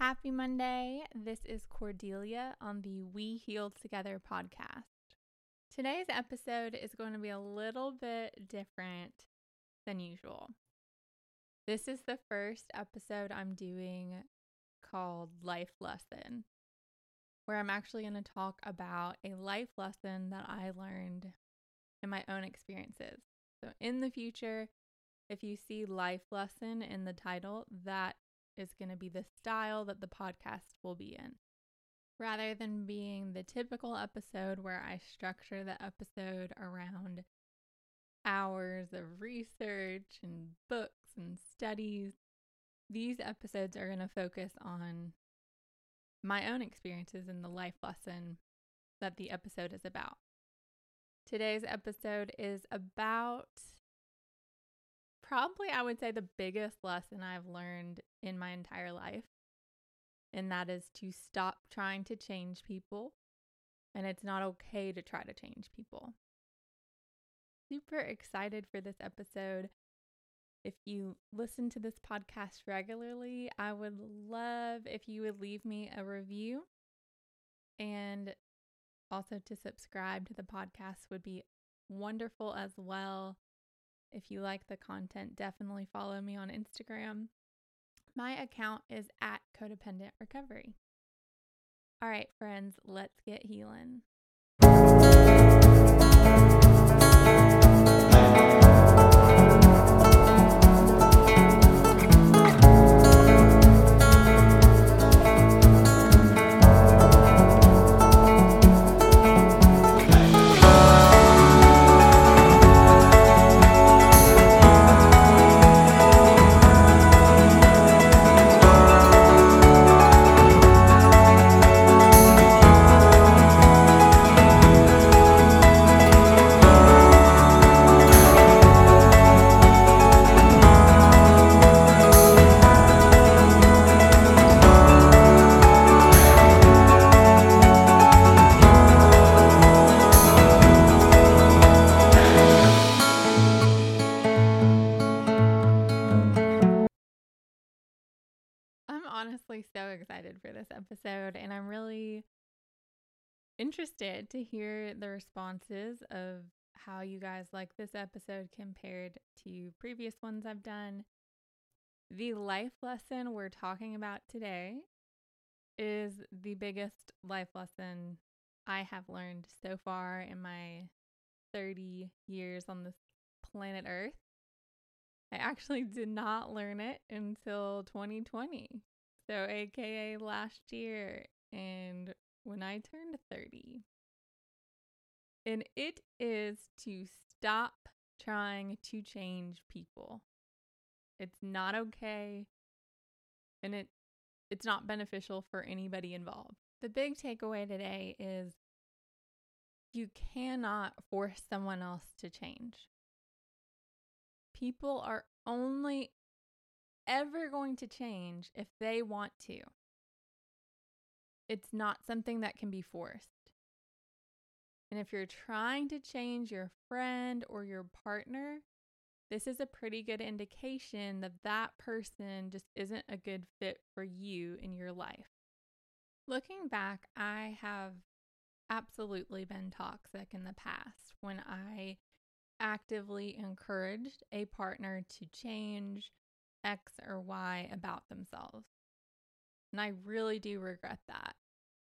Happy Monday. This is Cordelia on the We Healed Together podcast. Today's episode is going to be a little bit different than usual. This is the first episode I'm doing called Life Lesson, where I'm actually going to talk about a life lesson that I learned in my own experiences. So, in the future, if you see life lesson in the title, that is going to be the style that the podcast will be in. Rather than being the typical episode where I structure the episode around hours of research and books and studies, these episodes are going to focus on my own experiences and the life lesson that the episode is about. Today's episode is about probably, I would say, the biggest lesson I've learned in my entire life. And that is to stop trying to change people. And it's not okay to try to change people. Super excited for this episode. If you listen to this podcast regularly, I would love if you would leave me a review. And also to subscribe to the podcast would be wonderful as well. If you like the content, definitely follow me on Instagram. My account is at Codependent Recovery. All right, friends, let's get healing. Interested to hear the responses of how you guys like this episode compared to previous ones I've done. The life lesson we're talking about today is the biggest life lesson I have learned so far in my 30 years on this planet Earth. I actually did not learn it until 2020. So, AKA last year, and when I turned 30. And it is to stop trying to change people. It's not okay. And it it's not beneficial for anybody involved. The big takeaway today is you cannot force someone else to change. People are only ever going to change if they want to. It's not something that can be forced. And if you're trying to change your friend or your partner, this is a pretty good indication that that person just isn't a good fit for you in your life. Looking back, I have absolutely been toxic in the past when I actively encouraged a partner to change X or Y about themselves. And I really do regret that.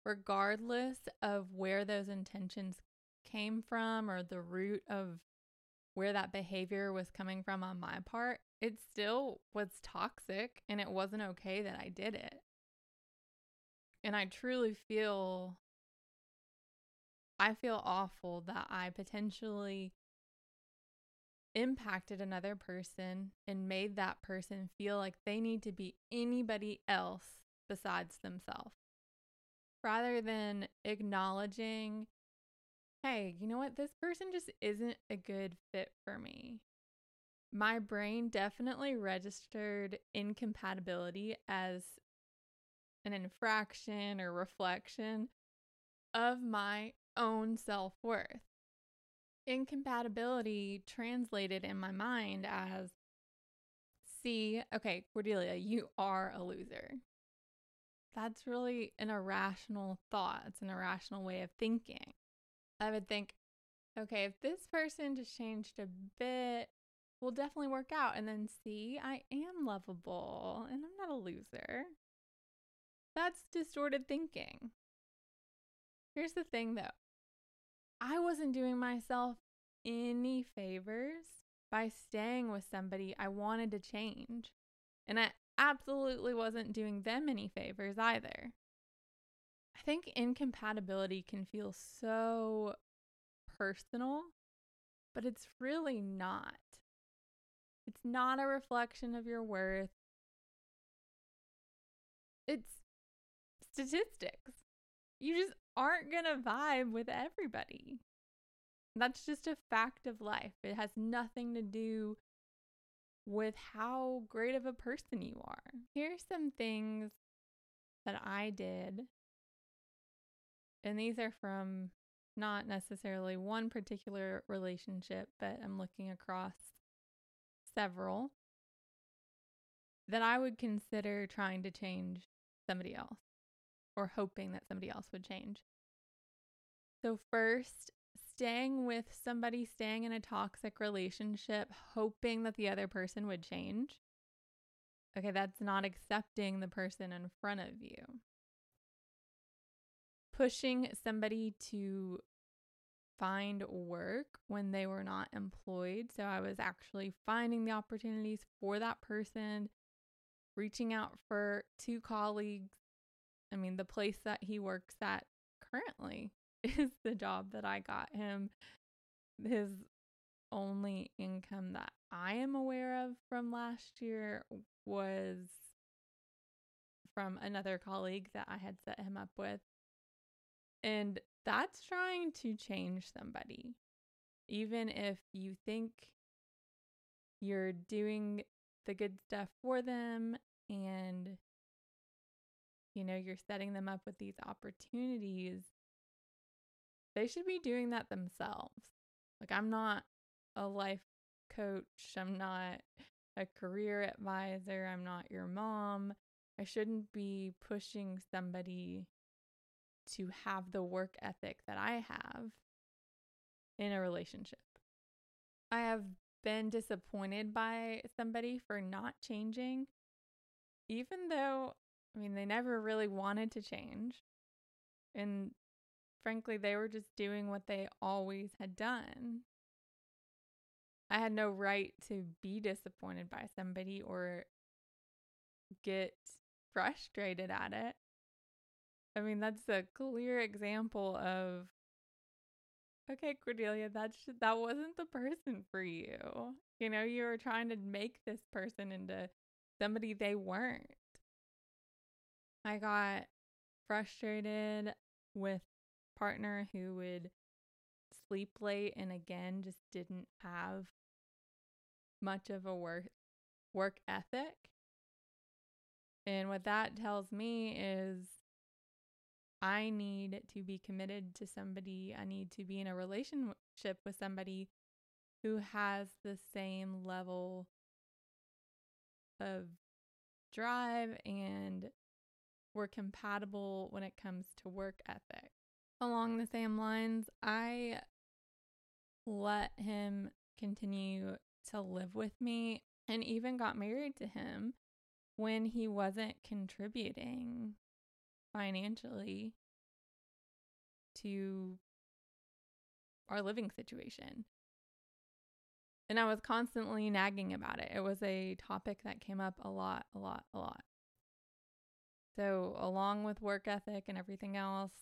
Regardless of where those intentions came from or the root of where that behavior was coming from on my part, it still was toxic and it wasn't okay that I did it. And I truly feel I feel awful that I potentially impacted another person and made that person feel like they need to be anybody else besides themselves. Rather than acknowledging, hey, you know what? This person just isn't a good fit for me. My brain definitely registered incompatibility as an infraction or reflection of my own self worth incompatibility translated in my mind as see, okay, Cordelia, you are a loser. That's really an irrational thought. It's an irrational way of thinking. I would think, okay, if this person just changed a bit, will definitely work out. And then see, I am lovable and I'm not a loser. That's distorted thinking. Here's the thing though I wasn't doing myself any favors by staying with somebody I wanted to change. And I absolutely wasn't doing them any favors either. I think incompatibility can feel so personal, but it's really not. It's not a reflection of your worth. It's statistics. You just aren't going to vibe with everybody. That's just a fact of life. It has nothing to do with how great of a person you are. Here's some things that I did. And these are from not necessarily one particular relationship, but I'm looking across several that I would consider trying to change somebody else or hoping that somebody else would change. So, first, staying with somebody, staying in a toxic relationship, hoping that the other person would change. Okay, that's not accepting the person in front of you. Pushing somebody to find work when they were not employed. So I was actually finding the opportunities for that person, reaching out for two colleagues. I mean, the place that he works at currently is the job that I got him. His only income that I am aware of from last year was from another colleague that I had set him up with. And that's trying to change somebody. Even if you think you're doing the good stuff for them and you know you're setting them up with these opportunities they should be doing that themselves. Like, I'm not a life coach, I'm not a career advisor, I'm not your mom. I shouldn't be pushing somebody to have the work ethic that I have in a relationship. I have been disappointed by somebody for not changing, even though, I mean, they never really wanted to change. And frankly, they were just doing what they always had done. I had no right to be disappointed by somebody or get frustrated at it. I mean, that's a clear example of okay, Cordelia, just, that wasn't the person for you. You know, you were trying to make this person into somebody they weren't. I got frustrated with partner who would sleep late and again just didn't have much of a work work ethic. And what that tells me is I need to be committed to somebody. I need to be in a relationship with somebody who has the same level of drive and we're compatible when it comes to work ethic along the same lines, I let him continue to live with me and even got married to him when he wasn't contributing financially to our living situation. And I was constantly nagging about it. It was a topic that came up a lot, a lot, a lot. So, along with work ethic and everything else,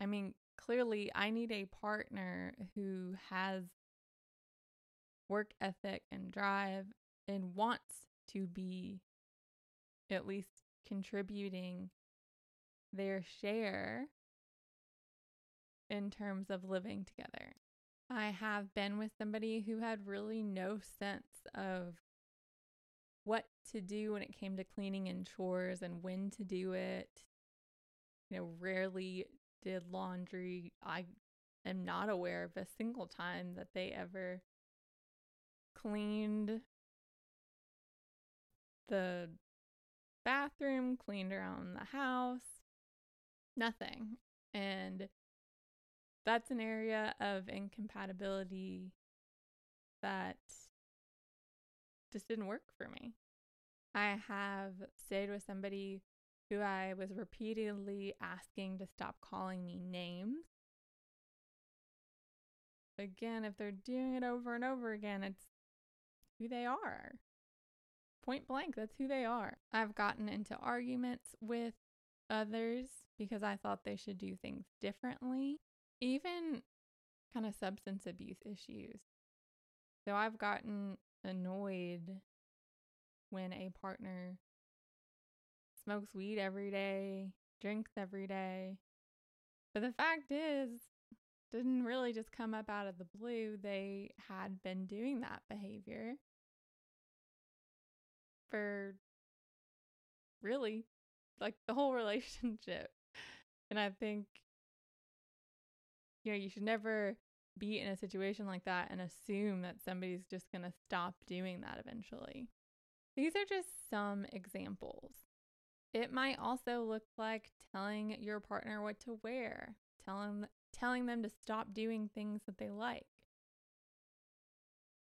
I mean, clearly, I need a partner who has work ethic and drive and wants to be at least contributing their share in terms of living together. I have been with somebody who had really no sense of what to do when it came to cleaning and chores and when to do it. You know, rarely did laundry, I am not aware of a single time that they ever cleaned the bathroom, cleaned around the house, nothing. And that's an area of incompatibility that just didn't work for me. I have stayed with somebody who I was repeatedly asking to stop calling me names. Again, if they're doing it over and over again, it's who they are. Point blank, that's who they are. I've gotten into arguments with others because I thought they should do things differently, even kind of substance abuse issues. So I've gotten annoyed when a partner smokes weed every day, drinks every day. But the fact is, didn't really just come up out of the blue. They had been doing that behavior for really like the whole relationship. And I think, you know, you should never be in a situation like that and assume that somebody's just going to stop doing that eventually. These are just some examples. It might also look like telling your partner what to wear, telling telling them to stop doing things that they like.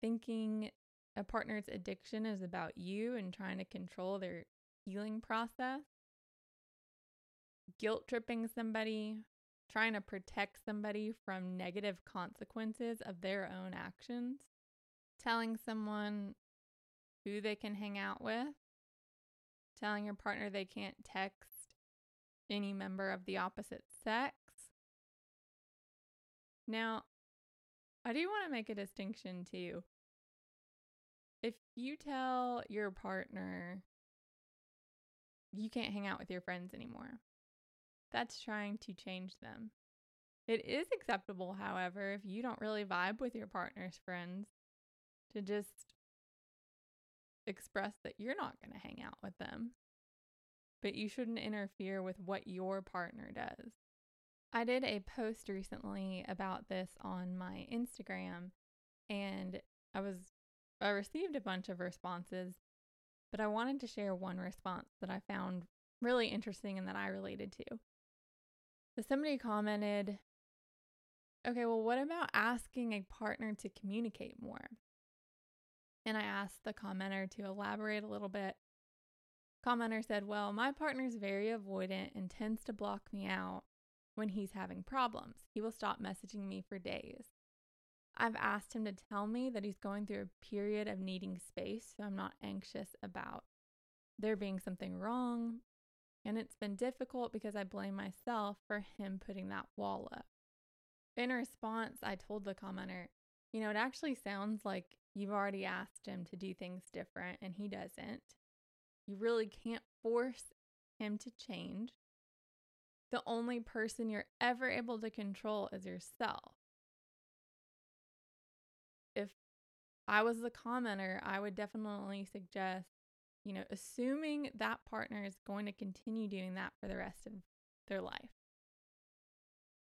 Thinking a partner's addiction is about you and trying to control their healing process. Guilt tripping somebody, trying to protect somebody from negative consequences of their own actions. Telling someone who they can hang out with. Telling your partner they can't text any member of the opposite sex. Now, I do want to make a distinction too. If you tell your partner you can't hang out with your friends anymore, that's trying to change them. It is acceptable, however, if you don't really vibe with your partner's friends, to just express that you're not going to hang out with them. But you shouldn't interfere with what your partner does. I did a post recently about this on my Instagram and I was I received a bunch of responses, but I wanted to share one response that I found really interesting and that I related to. So somebody commented, "Okay, well what about asking a partner to communicate more?" And I asked the commenter to elaborate a little bit. Commenter said, "Well, my partner's very avoidant and tends to block me out when he's having problems. He will stop messaging me for days. I've asked him to tell me that he's going through a period of needing space, so I'm not anxious about there being something wrong. And it's been difficult because I blame myself for him putting that wall up. In response, I told the commenter, you know, it actually sounds like you've already asked him to do things different and he doesn't. You really can't force him to change the only person you're ever able to control is yourself. If I was the commenter, I would definitely suggest, you know, assuming that partner is going to continue doing that for the rest of their life.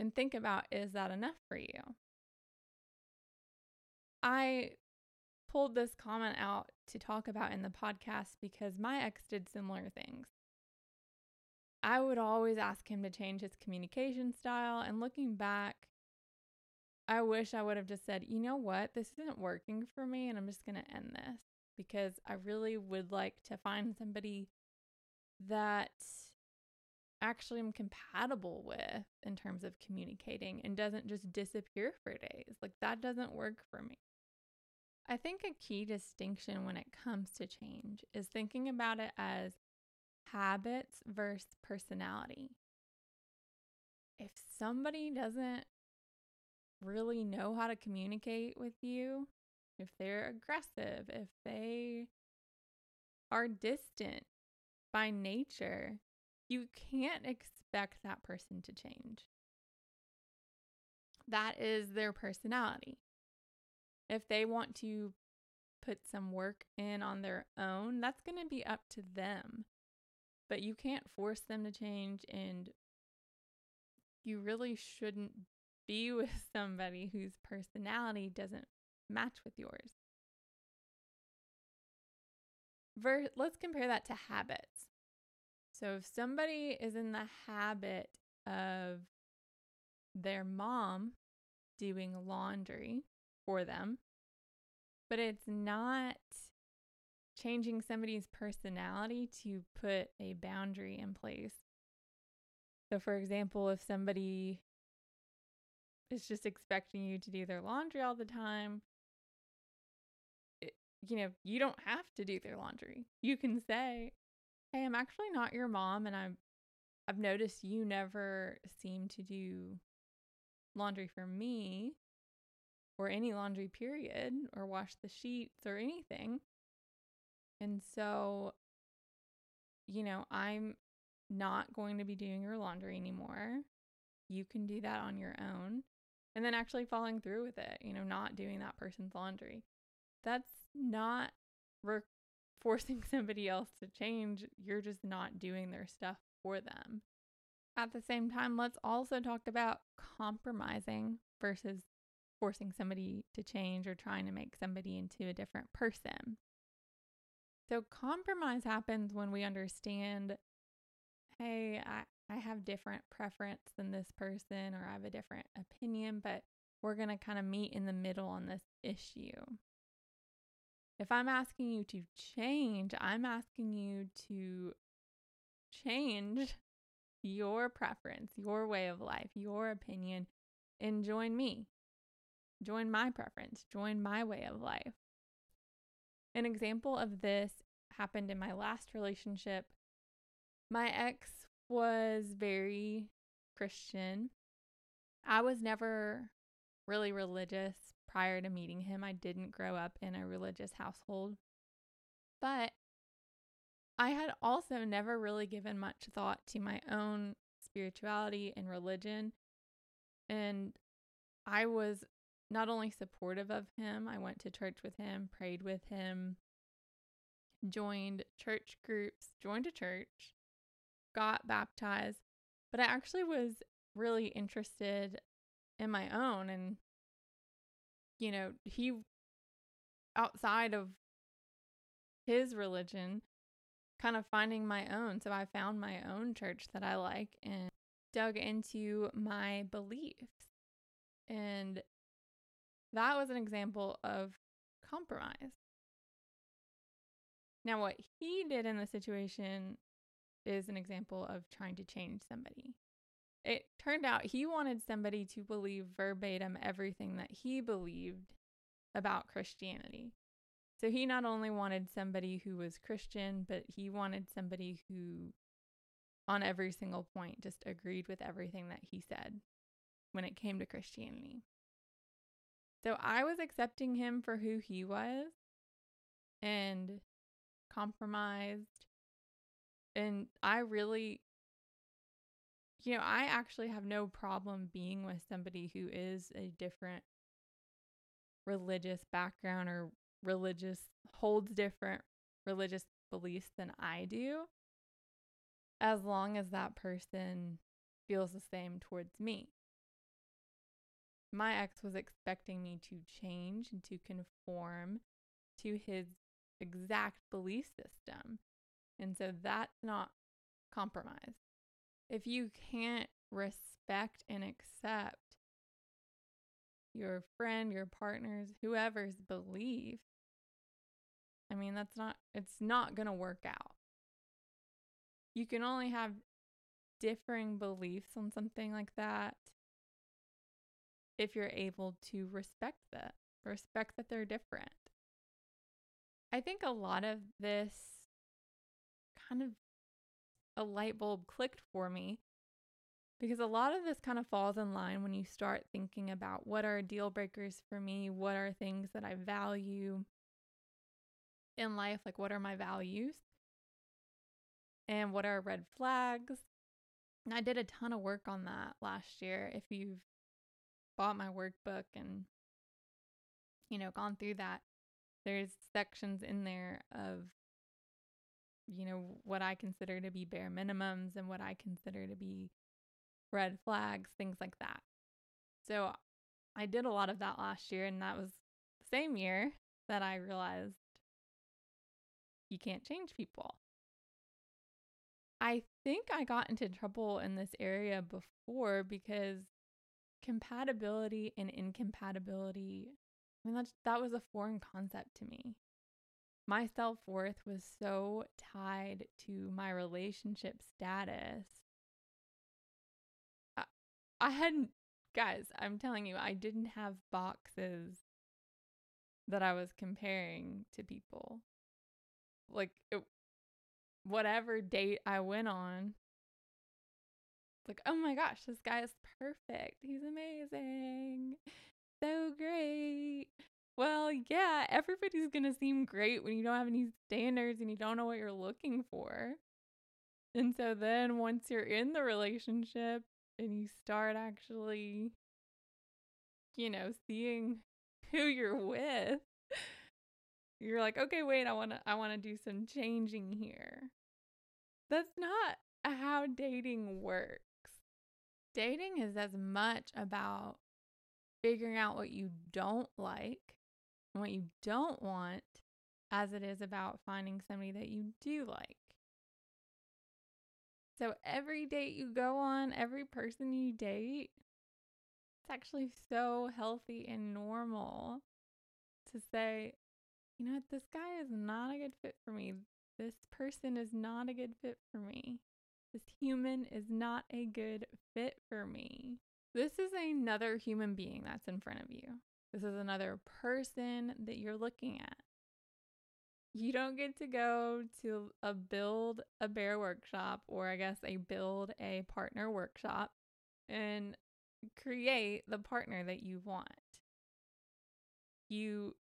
And think about is that enough for you? I pulled this comment out to talk about in the podcast because my ex did similar things. I would always ask him to change his communication style. And looking back, I wish I would have just said, you know what, this isn't working for me, and I'm just going to end this because I really would like to find somebody that actually I'm compatible with in terms of communicating and doesn't just disappear for days. Like that doesn't work for me. I think a key distinction when it comes to change is thinking about it as habits versus personality. If somebody doesn't really know how to communicate with you, if they're aggressive, if they are distant by nature, you can't expect that person to change. That is their personality. If they want to put some work in on their own, that's going to be up to them but you can't force them to change and you really shouldn't be with somebody whose personality doesn't match with yours. Ver- let's compare that to habits. So if somebody is in the habit of their mom doing laundry for them, but it's not changing somebody's personality to put a boundary in place. So, for example, if somebody is just expecting you to do their laundry all the time, it, you know, you don't have to do their laundry. You can say, "Hey, I'm actually not your mom and I'm I've noticed you never seem to do laundry for me or any laundry period or wash the sheets or anything. And so, you know, I'm not going to be doing your laundry anymore. You can do that on your own. And then actually following through with it, you know, not doing that person's laundry. That's not re- forcing somebody else to change. You're just not doing their stuff for them. At the same time, let's also talk about compromising versus forcing somebody to change or trying to make somebody into a different person. So, compromise happens when we understand hey, I, I have different preference than this person, or I have a different opinion, but we're going to kind of meet in the middle on this issue. If I'm asking you to change, I'm asking you to change your preference, your way of life, your opinion, and join me. Join my preference, join my way of life. An example of this happened in my last relationship. My ex was very Christian. I was never really religious prior to meeting him. I didn't grow up in a religious household. But I had also never really given much thought to my own spirituality and religion. And I was not only supportive of him, I went to church with him, prayed with him, joined church groups, joined a church, got baptized, but I actually was really interested in my own. And, you know, he, outside of his religion, kind of finding my own. So I found my own church that I like and dug into my beliefs. And that was an example of compromise. Now, what he did in the situation is an example of trying to change somebody. It turned out he wanted somebody to believe verbatim everything that he believed about Christianity. So he not only wanted somebody who was Christian, but he wanted somebody who, on every single point, just agreed with everything that he said when it came to Christianity. So I was accepting him for who he was and compromised. And I really, you know, I actually have no problem being with somebody who is a different religious background or religious holds different religious beliefs than I do as long as that person feels the same towards me. My ex was expecting me to change and to conform to his exact belief system. And so that's not compromise. If you can't respect and accept your friend, your partner's, whoever's belief, I mean, that's not, it's not going to work out. You can only have differing beliefs on something like that if you're able to respect that, respect that they're different. I think a lot of this kind of a light bulb clicked for me because a lot of this kind of falls in line when you start thinking about what are deal breakers for me, what are things that I value, in life, like what are my values and what are red flags. And I did a ton of work on that last year. If you've bought my workbook and you know gone through that, there's sections in there of you know what I consider to be bare minimums and what I consider to be red flags, things like that. So I did a lot of that last year and that was the same year that I realized you can't change people. I think I got into trouble in this area before because compatibility and incompatibility, I mean, that's, that was a foreign concept to me. My self worth was so tied to my relationship status. I, I hadn't, guys, I'm telling you, I didn't have boxes that I was comparing to people. Like, it, whatever date I went on, like, oh my gosh, this guy is perfect. He's amazing. So great. Well, yeah, everybody's going to seem great when you don't have any standards and you don't know what you're looking for. And so then once you're in the relationship and you start actually, you know, seeing who you're with, you're like, okay, wait, I want to I want to do some changing here. That's not how dating works. Dating is as much about figuring out what you don't like and what you don't want as it is about finding somebody that you do like. So every date you go on, every person you date, it's actually so healthy and normal to say, you know what, this guy is not a good fit for me. This person is not a good fit for me. This human is not a good fit for me. This is another human being that's in front of you. This is another person that you're looking at. You don't get to go to a build a bear workshop or I guess a build a partner workshop and create the partner that you want. You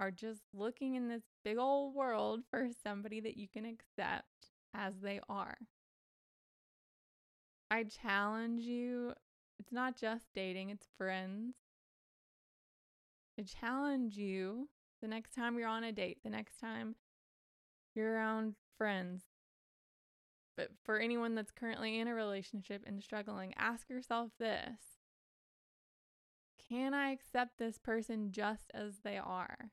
are just looking in this big old world for somebody that you can accept as they are. I challenge you, it's not just dating, it's friends. I challenge you the next time you're on a date, the next time you're around friends. But for anyone that's currently in a relationship and struggling, ask yourself this Can I accept this person just as they are?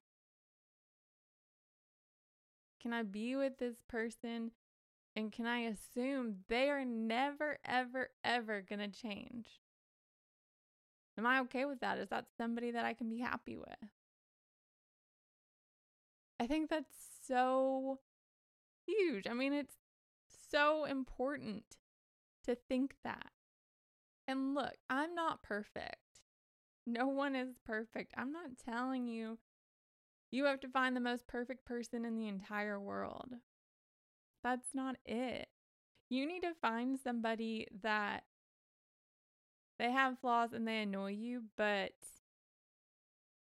Can I be with this person and can I assume they are never, ever, ever going to change? Am I okay with that? Is that somebody that I can be happy with? I think that's so huge. I mean, it's so important to think that. And look, I'm not perfect. No one is perfect. I'm not telling you you have to find the most perfect person in the entire world. That's not it. You need to find somebody that they have flaws and they annoy you, but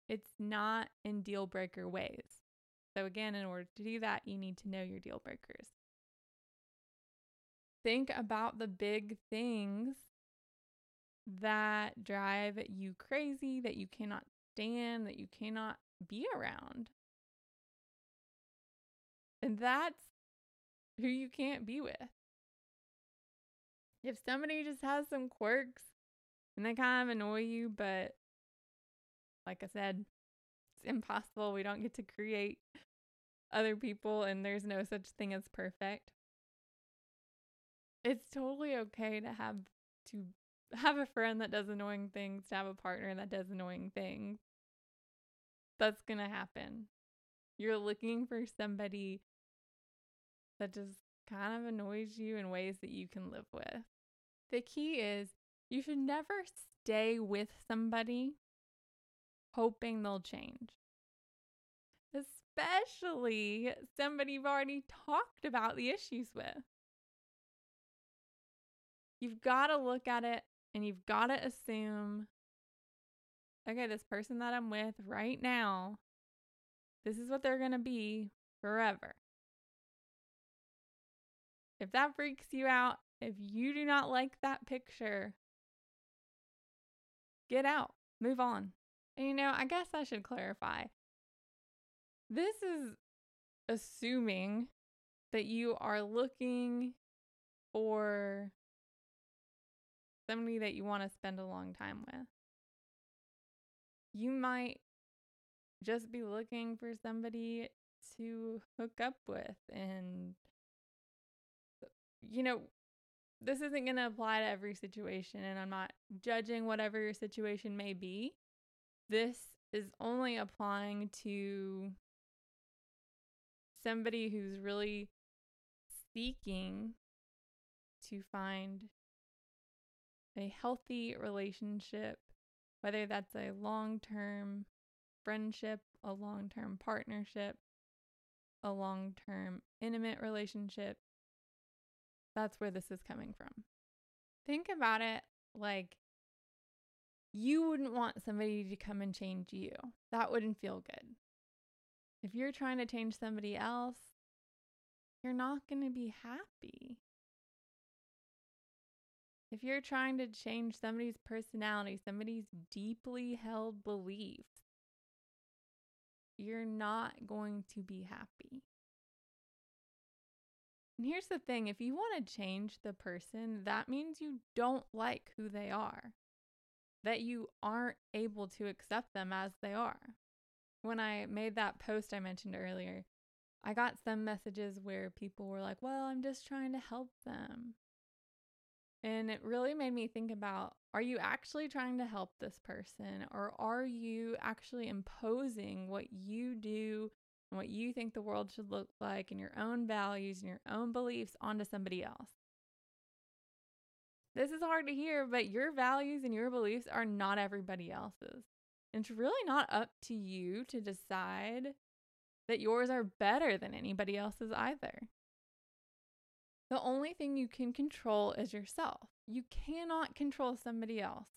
it's not in deal breaker ways. So, again, in order to do that, you need to know your deal breakers. Think about the big things that drive you crazy, that you cannot stand, that you cannot be around. And that's who you can't be with. If somebody just has some quirks and they kind of annoy you, but like I said, it's impossible. We don't get to create other people, and there's no such thing as perfect. It's totally okay to have to have a friend that does annoying things, to have a partner that does annoying things that's going to happen. You're looking for somebody that just kind of annoys you in ways that you can live with. The key is you should never stay with somebody hoping they'll change. Especially somebody you've already talked about the issues with. You've got to look at it and you've got to assume okay, this person that I'm with right now, this is what they're going to be forever. If that freaks you out, if you do not like that picture, get out, move on. And you know, I guess I should clarify. This is assuming that you are looking for somebody that you want to spend a long time with you might just be looking for somebody to hook up with and you know this isn't going to apply to every situation, and I'm not judging whatever your situation may be. This is only applying to somebody who's really seeking to find a healthy relationship, whether that's a long term friendship, a long term partnership, a long term intimate relationship. That's where this is coming from. Think about it like you wouldn't want somebody to come and change you. That wouldn't feel good. If you're trying to change somebody else, you're not going to be happy. If you're trying to change somebody's personality, somebody's deeply held beliefs, you're not going to be happy. And here's the thing if you want to change the person, that means you don't like who they are, that you aren't able to accept them as they are. When I made that post I mentioned earlier, I got some messages where people were like, Well, I'm just trying to help them. And it really made me think about are you actually trying to help this person or are you actually imposing what you do and what you think the world should look like and your own values and your own beliefs onto somebody else? This is hard to hear, but your values and your beliefs are not everybody else's. And It's really not up to you to decide that yours are better than anybody else's either. The only thing you can control is yourself. You cannot control somebody else.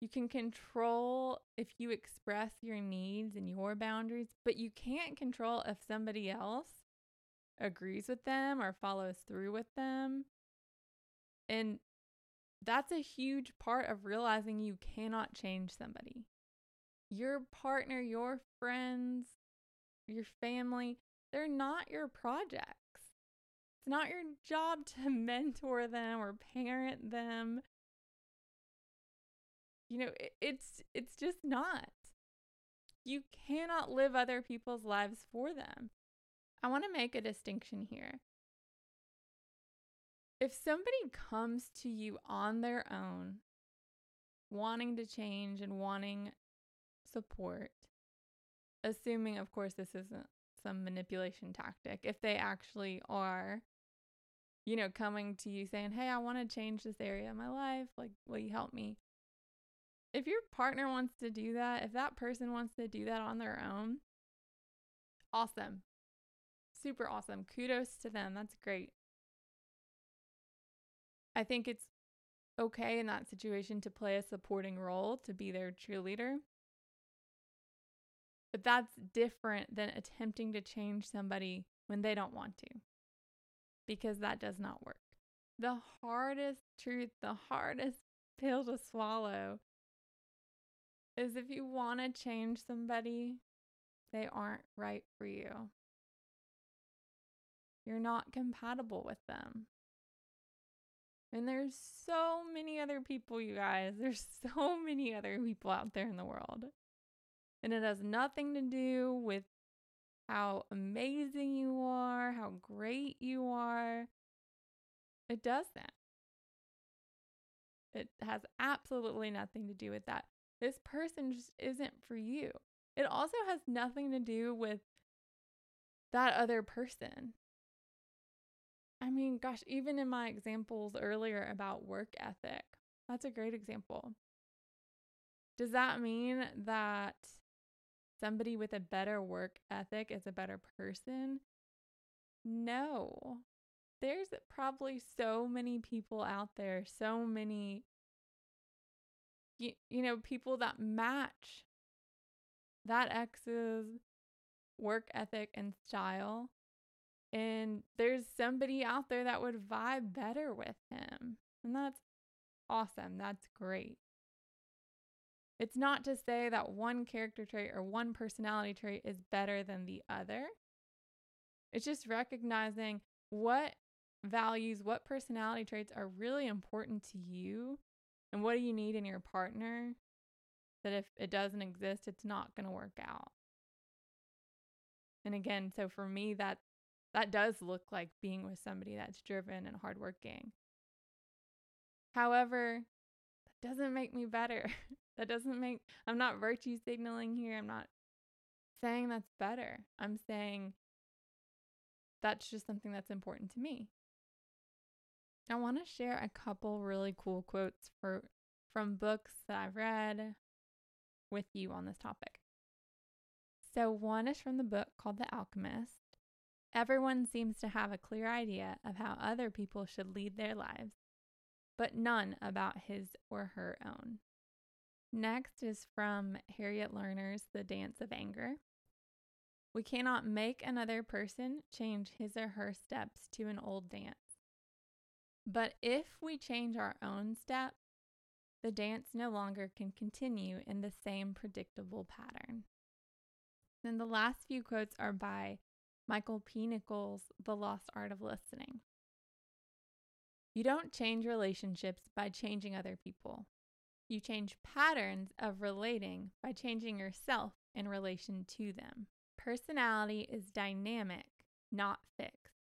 You can control if you express your needs and your boundaries, but you can't control if somebody else agrees with them or follows through with them. And that's a huge part of realizing you cannot change somebody. Your partner, your friends, your family, they're not your projects. It's not your job to mentor them or parent them. You know, it's it's just not. You cannot live other people's lives for them. I want to make a distinction here. If somebody comes to you on their own, wanting to change and wanting support, assuming, of course, this isn't some manipulation tactic if they actually are you know coming to you saying hey i want to change this area of my life like will you help me if your partner wants to do that if that person wants to do that on their own awesome. Super awesome. Kudos to them. That's great. I think it's okay in that situation to play a supporting role to be their cheerleader. But that's different than attempting to change somebody when they don't want to, because that does not work. The hardest truth, the hardest pill to swallow is if you want to change somebody, they aren't right for you. You're not compatible with them. And there's so many other people, you guys. There's so many other people out there in the world. And it has nothing to do with how amazing you are, how great you are. It doesn't. It has absolutely nothing to do with that. This person just isn't for you. It also has nothing to do with that other person. I mean, gosh, even in my examples earlier about work ethic, that's a great example. Does that mean that somebody with a better work ethic is a better person? No. There's probably so many people out there, so many, you, you know, people that match that ex's work ethic and style. And there's somebody out there that would vibe better with him. And that's awesome. That's great. It's not to say that one character trait or one personality trait is better than the other. It's just recognizing what values, what personality traits are really important to you, and what do you need in your partner that if it doesn't exist, it's not going to work out. And again, so for me, that That does look like being with somebody that's driven and hardworking. However, that doesn't make me better. that doesn't make, I'm not virtue signaling here. I'm not saying that's better. I'm saying that's just something that's important to me. I want to share a couple really cool quotes for from books that I've read with you on this topic. So, one is from the book called The Alchemist. Everyone seems to have a clear idea of how other people should lead their lives, but none about his or her own. Next is from Harriet Lerner's The Dance of Anger. We cannot make another person change his or her steps to an old dance. But if we change our own steps, the dance no longer can continue in the same predictable pattern. Then the last few quotes are by Michael P. Nichols' The Lost Art of Listening. You don't change relationships by changing other people. You change patterns of relating by changing yourself in relation to them. Personality is dynamic, not fixed.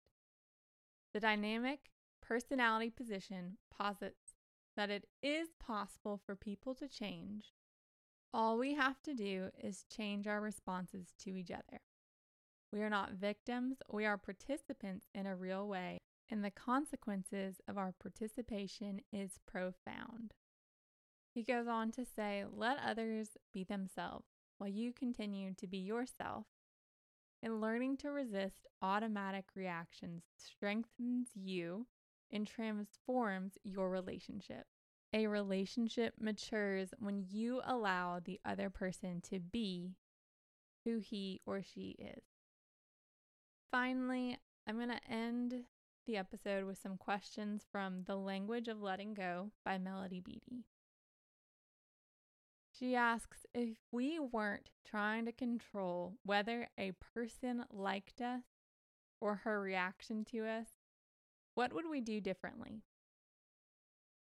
The dynamic personality position posits that it is possible for people to change. All we have to do is change our responses to each other. We are not victims, we are participants in a real way, and the consequences of our participation is profound. He goes on to say, Let others be themselves while you continue to be yourself. And learning to resist automatic reactions strengthens you and transforms your relationship. A relationship matures when you allow the other person to be who he or she is. Finally, I'm going to end the episode with some questions from The Language of Letting Go by Melody Beattie. She asks if we weren't trying to control whether a person liked us or her reaction to us, what would we do differently?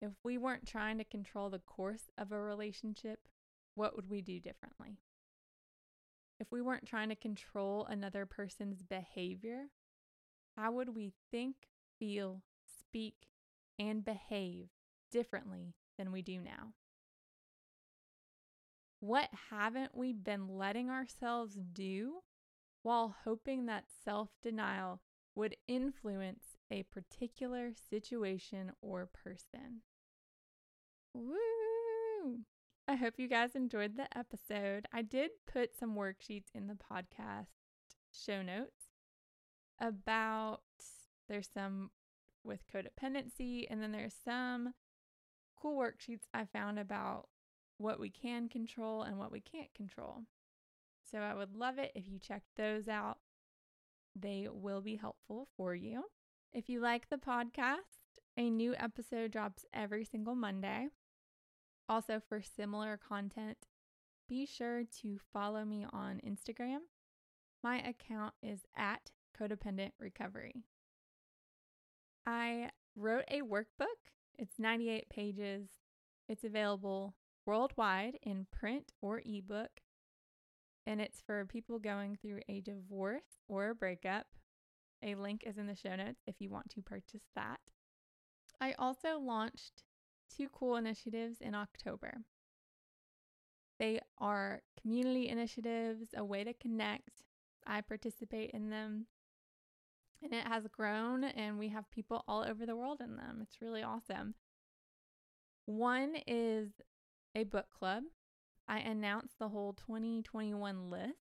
If we weren't trying to control the course of a relationship, what would we do differently? If we weren't trying to control another person's behavior, how would we think, feel, speak, and behave differently than we do now? What haven't we been letting ourselves do while hoping that self denial would influence a particular situation or person. Woo! I hope you guys enjoyed the episode. I did put some worksheets in the podcast show notes about there's some with codependency, and then there's some cool worksheets I found about what we can control and what we can't control. So I would love it if you checked those out. They will be helpful for you. If you like the podcast, a new episode drops every single Monday. Also, for similar content, be sure to follow me on Instagram. My account is at Codependent Recovery. I wrote a workbook. It's 98 pages. It's available worldwide in print or ebook and it's for people going through a divorce or a breakup. A link is in the show notes if you want to purchase that. I also launched two cool initiatives in October. They are community initiatives, a way to connect. I participate in them, and it has grown, and we have people all over the world in them. It's really awesome. One is a book club I announced the whole 2021 list.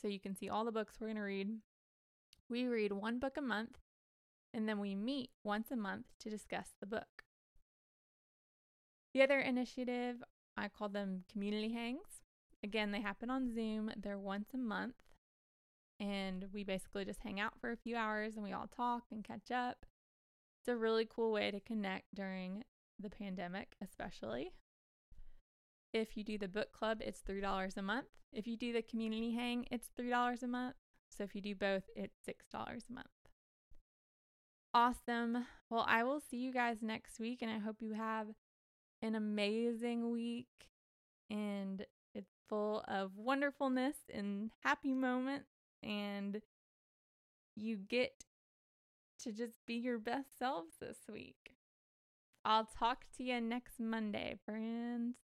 So you can see all the books we're going to read. We read one book a month, and then we meet once a month to discuss the book. The other initiative, I call them community hangs. Again, they happen on Zoom, they're once a month. And we basically just hang out for a few hours and we all talk and catch up. It's a really cool way to connect during the pandemic, especially. If you do the book club, it's $3 a month. If you do the community hang, it's $3 a month. So if you do both, it's $6 a month. Awesome. Well, I will see you guys next week, and I hope you have an amazing week and it's full of wonderfulness and happy moments. And you get to just be your best selves this week. I'll talk to you next Monday, friends.